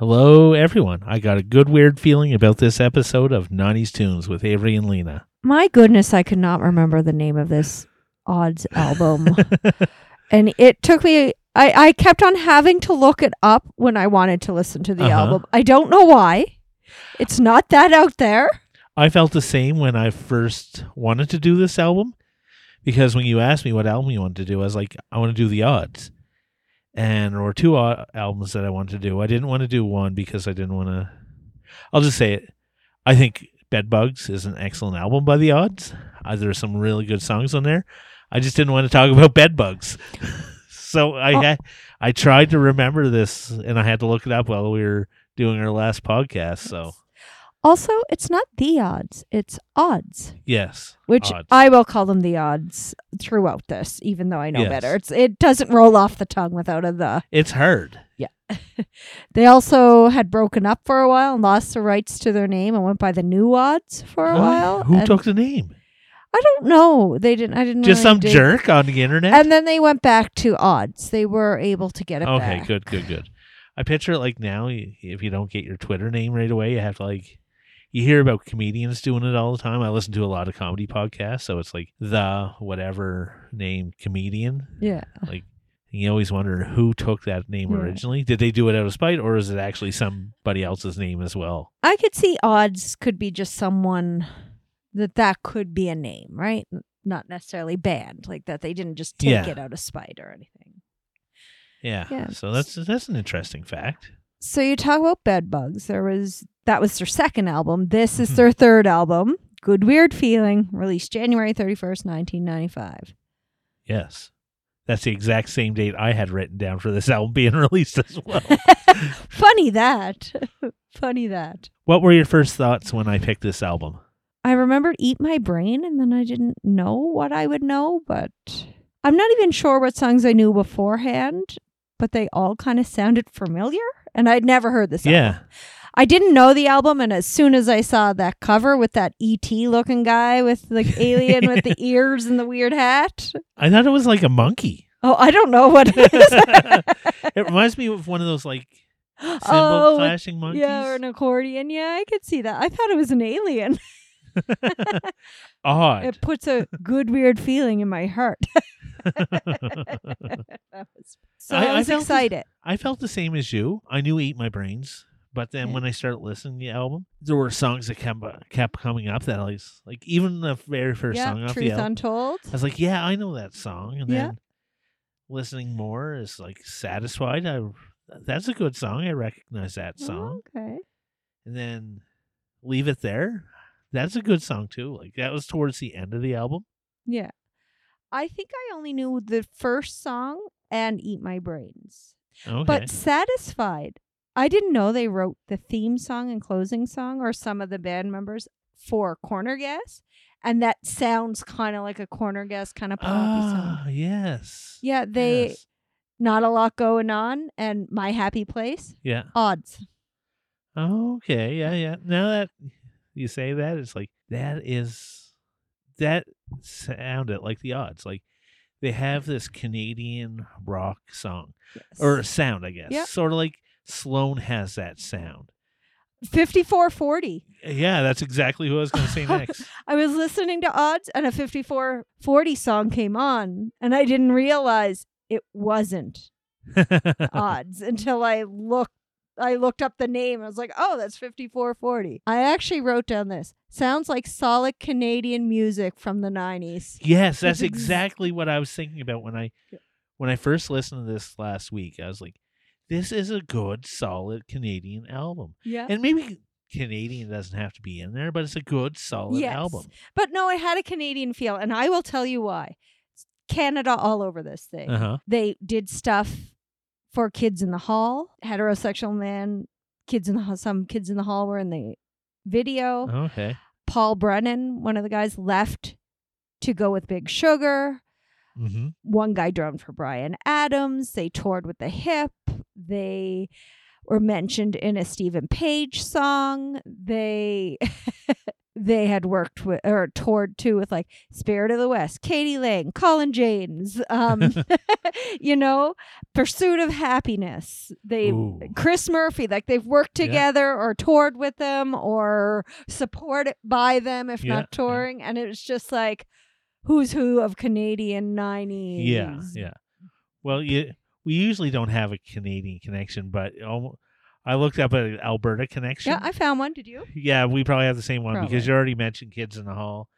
Hello, everyone. I got a good, weird feeling about this episode of 90s Tunes with Avery and Lena. My goodness, I could not remember the name of this odds album. and it took me I, I kept on having to look it up when I wanted to listen to the Uh-huh. album. I don't know why. It's not that out there. I felt the same when I first wanted to do this album because when you asked me what album you wanted to do, I was like, I want to do the odds. And there were two o- albums that I wanted to do. I didn't want to do one because I didn't want to. I'll just say it. I think Bedbugs is an excellent album by the odds. Uh, there are some really good songs on there. I just didn't want to talk about bedbugs. so I Oh. had, I tried to remember this and I had to look it up while we were doing our last podcast. So, Also, it's not the odds, it's odds, yes. which odds. I will call them the odds throughout this, even though I know Yes. better. It's it doesn't roll off the tongue without a the. It's hard. Yeah. They also had broken up for a while and lost the rights to their name and went by the new odds for a Huh? while. Who and took the name? I don't know. They didn't. I didn't. Just really some dig. jerk on the internet? And then they went back to odds. They were able to get it okay, back. good, good, good. I picture it like now, if you don't get your Twitter name right away, you have to like, you hear about comedians doing it all the time. I listen to a lot of comedy podcasts, so it's like the whatever name comedian. Yeah. Like, you always wonder who took that name Yeah. originally. Did they do it out of spite, or is it actually somebody else's name as well? I could see odds could be just someone that that could be a name, right? Not necessarily banned, like that they didn't just take Yeah. it out of spite or anything. Yeah. Yeah. So that's that's an interesting fact. So you talk about bed bugs. There was that was their second album. This Mm-hmm. is their third album. Good Weird Feeling, released January 31st, 1995. Yes. That's the exact same date I had written down for this album being released as well. Funny that. Funny that. what were your first thoughts when I picked this album? I remembered Eat My Brain and then I didn't know what I would know, but I'm not even sure what songs I knew beforehand, but they all kind of sounded familiar and I'd never heard this album. Yeah. I didn't know the album and as soon as I saw that cover with that ET looking guy with the alien with the ears and the weird hat. I thought it was like a monkey. Oh, I don't know what it is. it reminds me of one of those like cymbal oh, clashing monkeys. yeah, or an accordion. Yeah, I could see that. I thought it was an alien. Odd. It puts a good weird feeling in my heart. So I- I, I was this- excited. I felt the same as you. I knew Eat My Brains, but then Yeah. when I started listening to the album, there were songs that kept uh, kept coming up that I was like, even the very first yeah, song off the Truth album, Untold. I was like, yeah, I know that song. And Yeah. then listening more is like Satisfied. I that's a good song. I recognize that oh, song. Oh, okay. And then Leave It There. That's a good song too. Like that was towards the end of the album. Yeah. I think I only knew the first song and Eat My Brains. Okay. But Satisfied, I didn't know they wrote the theme song and closing song or some of the band members for Corner Gas. And that sounds kind of like a Corner Gas kind of poppy song. ah, yes. Yeah, they Yes. not a lot going on and My Happy Place. Yeah. Odds. Okay, yeah, yeah. Now that you say that, it's like that is that sounded like the odds. Like they have this Canadian rock song Yes. or sound, I guess. Yeah. Sort of like Sloan has that sound. 5440. Yeah, that's exactly who I was going to say next. I was listening to odds and a 5440 song came on and I didn't realize it wasn't odds until I looked I looked up the name. I was like, "Oh, that's 5440." I actually wrote down this. Sounds like solid Canadian music from the 90s. yes, that's exactly what I was thinking about when I when I first listened to this last week. I was like, this is a good, solid Canadian album. Yeah. And maybe Canadian doesn't have to be in there, but it's a good, solid Yes. album. But no, it had a Canadian feel and I will tell you why. Canada all over this thing. Uh huh. They did stuff for kids in the hall, heterosexual men, kids in the hall, some kids in the hall were in the video. Okay. Paul Brennan, one of the guys, left to go with Big Sugar. Mm-hmm. One guy drummed for Bryan Adams. They toured with the Hip. They were mentioned in a Steven Page song. They they had worked with or toured too with like Spirit of the West, k.d. lang, Colin James, um, you know, Pursuit of Happiness. They Ooh. Chris Murphy, like they've worked Yeah. together or toured with them or supported by them if Yeah, yeah. not touring, and it was just like who's who of Canadian nineties. Yeah, yeah. Well, you, we usually don't have a Canadian connection, but almo- I looked up an Alberta connection. Yeah, I found one. Did you? Yeah, we probably have the same one because you already mentioned Kids in the Hall.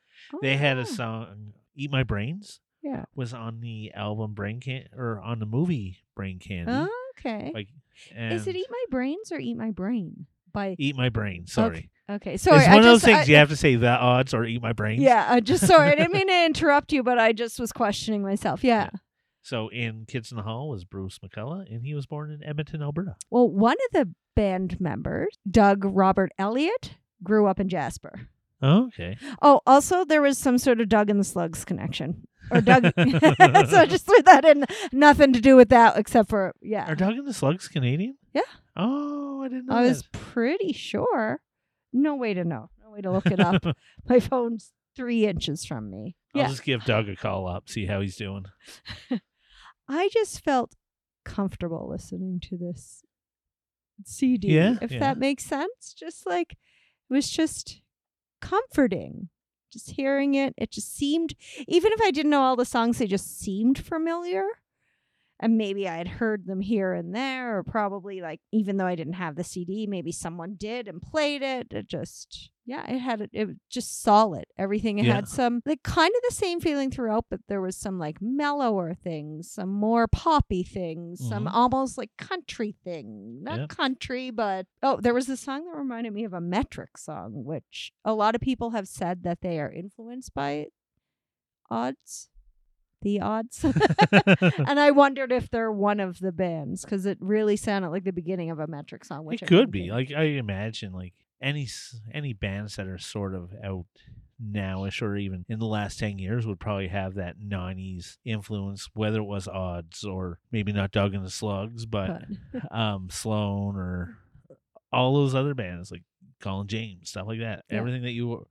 They had Oh, a song, "Eat My Brains," Yeah. was on the album Brain Can or on the movie Brain Candy. Okay. Like, Is it and Eat My Brains or Eat My Brain? By Eat My Brain? Sorry, okay, sorry. it's I one of those just- things I- you have to say the odds or Eat My Brains. Yeah, I just sorry. I didn't mean to interrupt you, but I just was questioning myself. Yeah. So in Kids in the Hall was Bruce McCulloch, and he was born in Edmonton, Alberta. Well, one of the band members, Doug Robert Elliott, grew up in Jasper. Oh, okay. Oh, also there was some sort of Doug and the Slugs connection. Or Doug so I just threw that in nothing to do with that except for yeah. Are Doug and the Slugs Canadian? Yeah. Oh, I didn't know I was pretty sure. No way to know. No way to look it up. My phone's three inches from me. I'll yeah. just give Doug a call up, see how he's doing. I just felt comfortable listening to this CD. Yeah, if yeah. that makes sense. Just like it was just comforting. Just hearing it, it just seemed even if I didn't know all the songs, they just seemed familiar. And maybe I had heard them here and there, or probably like even though I didn't have the CD, maybe someone did and played it. It just yeah, it had it was just solid. Everything it Yeah. had some like kind of the same feeling throughout, but there was some like mellower things, some more poppy things, some Mhm. almost like country thing. Not Yep. country, but oh, there was a song that reminded me of a metric song, which a lot of people have said that they are influenced by odds. The odds. and I wondered if they're one of the bands because it really sounded like the beginning of a metric song. Which it I could be. think. Like I imagine, like any any bands that are sort of out nowish or even in the last 10 years would probably have that 90s influence whether it was odds or maybe not Doug and the Slugs but But- um Sloan or all those other bands like Colin James stuff like that Yeah. everything that you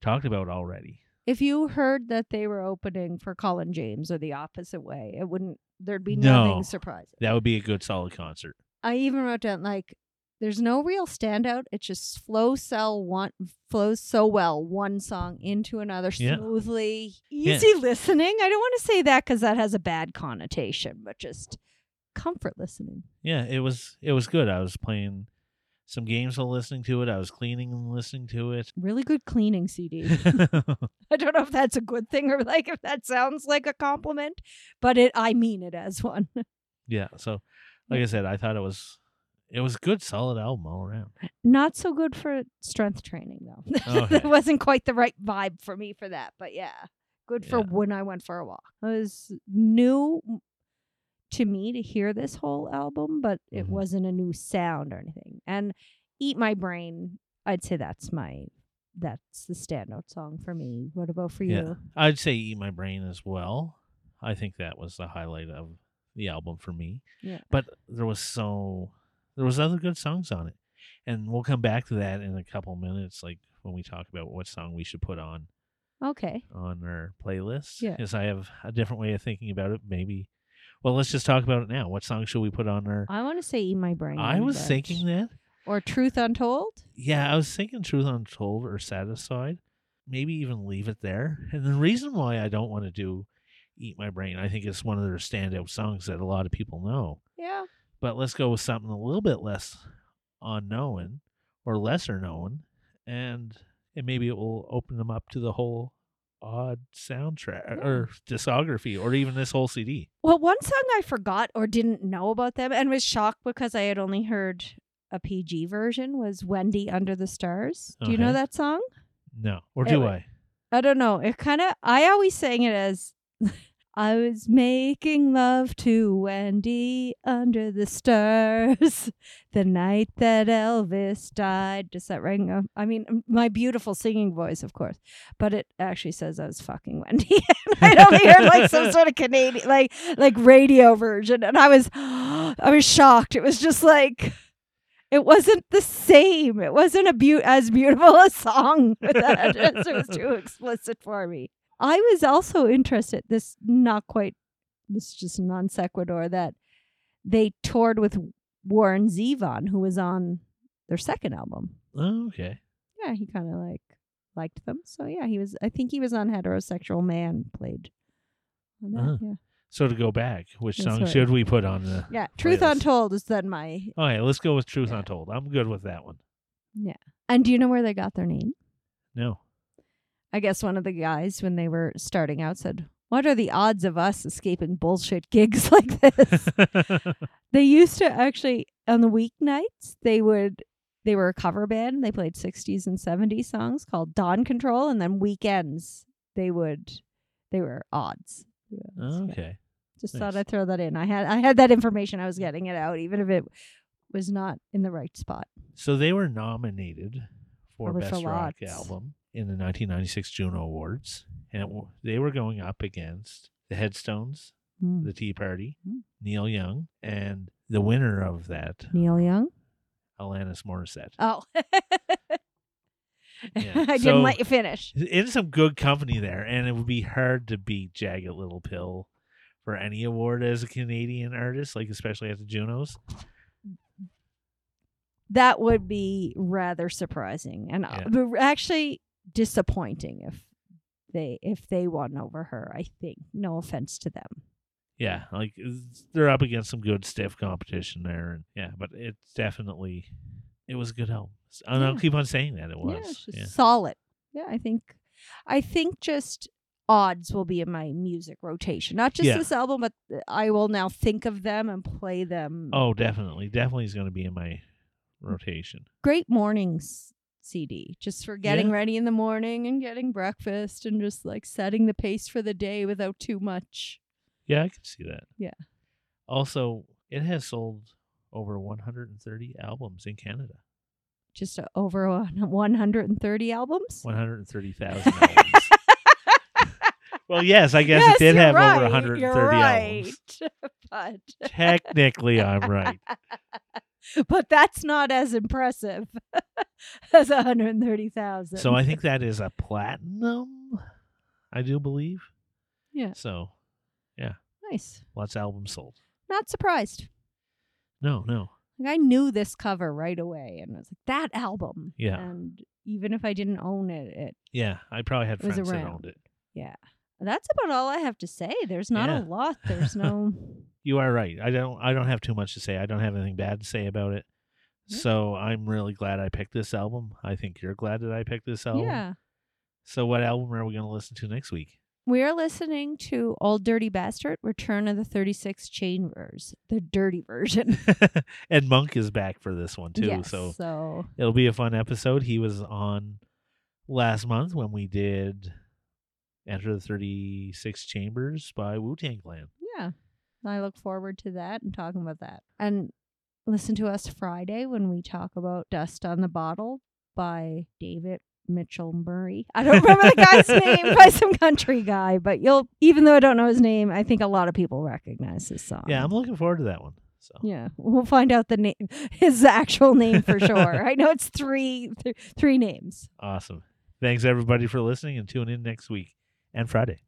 talked about already if you heard that they were opening for Colin James or the opposite way, it wouldn't. There'd be No. nothing surprising. that would be a good solid concert I even wrote down like there's no real standout. It just flows so one flows so well one song into another smoothly, Yeah. easy listening. I don't want to say that because that has a bad connotation, but just comfort listening. yeah it was it was good I was playing some games while listening to it I was cleaning and listening to it Really good cleaning CD. I don't know if that's a good thing or like if that sounds like a compliment, but it I mean it as one. Yeah. So, like I said, I thought it was it was a good, solid album all around. Not so good for strength training though. Okay. Oh, that wasn't quite the right vibe for me for that, but yeah, good for Yeah. when I went for a walk. It was new to me to hear this whole album, but it Mhm. wasn't a new sound or anything. And Eat My Brain, I'd say that's my that's the standout song for me. What about for Yeah. you? I'd say "Eat My Brain" as well. I think that was the highlight of the album for me. Yeah. But there was so there was other good songs on it, and we'll come back to that in a couple minutes, like when we talk about what song we should put on Okay. on our playlist. Yeah. Because I have a different way of thinking about it. Maybe. Well, let's just talk about it now. What song should we put on our? I want to say Eat My Brain. I was but- thinking that. Or Truth Untold? Yeah, I was thinking Truth Untold or Satisfied. Maybe even leave it there. And the reason why I don't want to do Eat My Brain, I think it's one of their standout songs that a lot of people know. Yeah. But let's go with something a little bit less unknown or lesser known. And and maybe it will open them up to the whole odd soundtrack uh, Yeah. or discography or even this whole CD. Well, one song I forgot or didn't know about them and was shocked because I had only heard a PG version was Wendy Under the Stars. Do you know that song? No. Or do wa- I? I don't know. It kind of, I always sang it as I was making love to Wendy under the stars the night that Elvis died. Does that ring? A, I mean, my beautiful singing voice, of course, but it actually says I was fucking Wendy. And I only heard like some sort of Canadian, like like radio version, and I was, I was shocked. It was just like. it wasn't the same. It wasn't a beau- as beautiful a song with that. it was too explicit for me. I was also interested. This not quite. This is just non sequitur that they toured with Warren Zevon, who was on their second album. Oh, okay. Yeah, he kind of like liked them. So yeah, he was. I think he was on heterosexual man played. On that, Uh-huh. yeah. So to go back, which That's song right. should we put on the? Yeah, Truth Playlist. Untold is then my. Oh yeah, let's go with Truth Yeah. Untold. I'm good with that one. Yeah, and do you know where they got their name? No. I guess one of the guys when they were starting out said, "What are the odds of us escaping bullshit gigs like this?" they used to actually on the weeknights they would they were a cover band. They played 60s and 70s songs called Dawn Control and then weekends they would they were odds. Yeah. okay. Just thought I'd throw that in. I had I had that information. I was getting it out even if it was not in the right spot. So they were nominated for Probably for Best Rock. Album in the 1996 Juno Awards, and w- they were going up against the Headstones, Hmm. the Tea Party, Mm. Neil Young, and the winner of that, Neil Young? Alanis Morissette. Oh. Yeah. I didn't let you finish. in some good company there, and it would be hard to beat Jagged Little Pill for any award as a Canadian artist, like especially at the Junos. That would be rather surprising and uh, Yeah. actually disappointing if they if they won over her. I think. No offense to them. Yeah, like they're up against some good stiff competition there, and yeah, but it's definitely it was a good album, and I'll keep on saying that it was. just Yeah, solid. Yeah, I think I think just odds will be in my music rotation. Not just Yeah. this album, but I will now think of them and play them. Oh, definitely, definitely is going to be in my mm. rotation. Great mornings CD, just for getting Yeah. ready in the morning and getting breakfast and just like setting the pace for the day without too much. Yeah, I can see that. Yeah. Also, it has sold over 130 albums in Canada. Just over a- 130 albums. 130,000 albums. well, yes, I guess Yes, it did have right, over 130 you're right. albums. but Technically, I'm right. but that's not as impressive as 130,000. So I think that is a platinum, I do believe. Yeah. So yeah. nice. lots of albums sold. Not surprised. No, no. Like I knew this cover right away and I was like that album. Yeah. And even if I didn't own it, it Yeah, I probably had friends that owned it. yeah. That's about all I have to say. There's not Yeah. a lot. There's no You are right. I don't I don't have too much to say. I don't have anything bad to say about it. Yeah. So I'm really glad I picked this album. I think you're glad that I picked this album. Yeah. So what album are we going to listen to next week? We are listening to Ol' Dirty Bastard, Return of the 36 Chambers, the dirty version. and Monk is back for this one too. yes, So so it'll be a fun episode. He was on last month when we did Enter the 36 Chambers by Wu Tang Clan. Yeah, I look forward to that and talking about that. And listen to us Friday when we talk about Dust on the Bottle by David Mitchell Murray. I don't remember the guy's name by some country guy, but you'll even though I don't know his name, I think a lot of people recognize his song. Yeah, I'm looking forward to that one. So Yeah, we'll find out the name, his actual name for sure. I know it's three, th- three names. awesome. Thanks everybody for listening and tune in next week and Friday.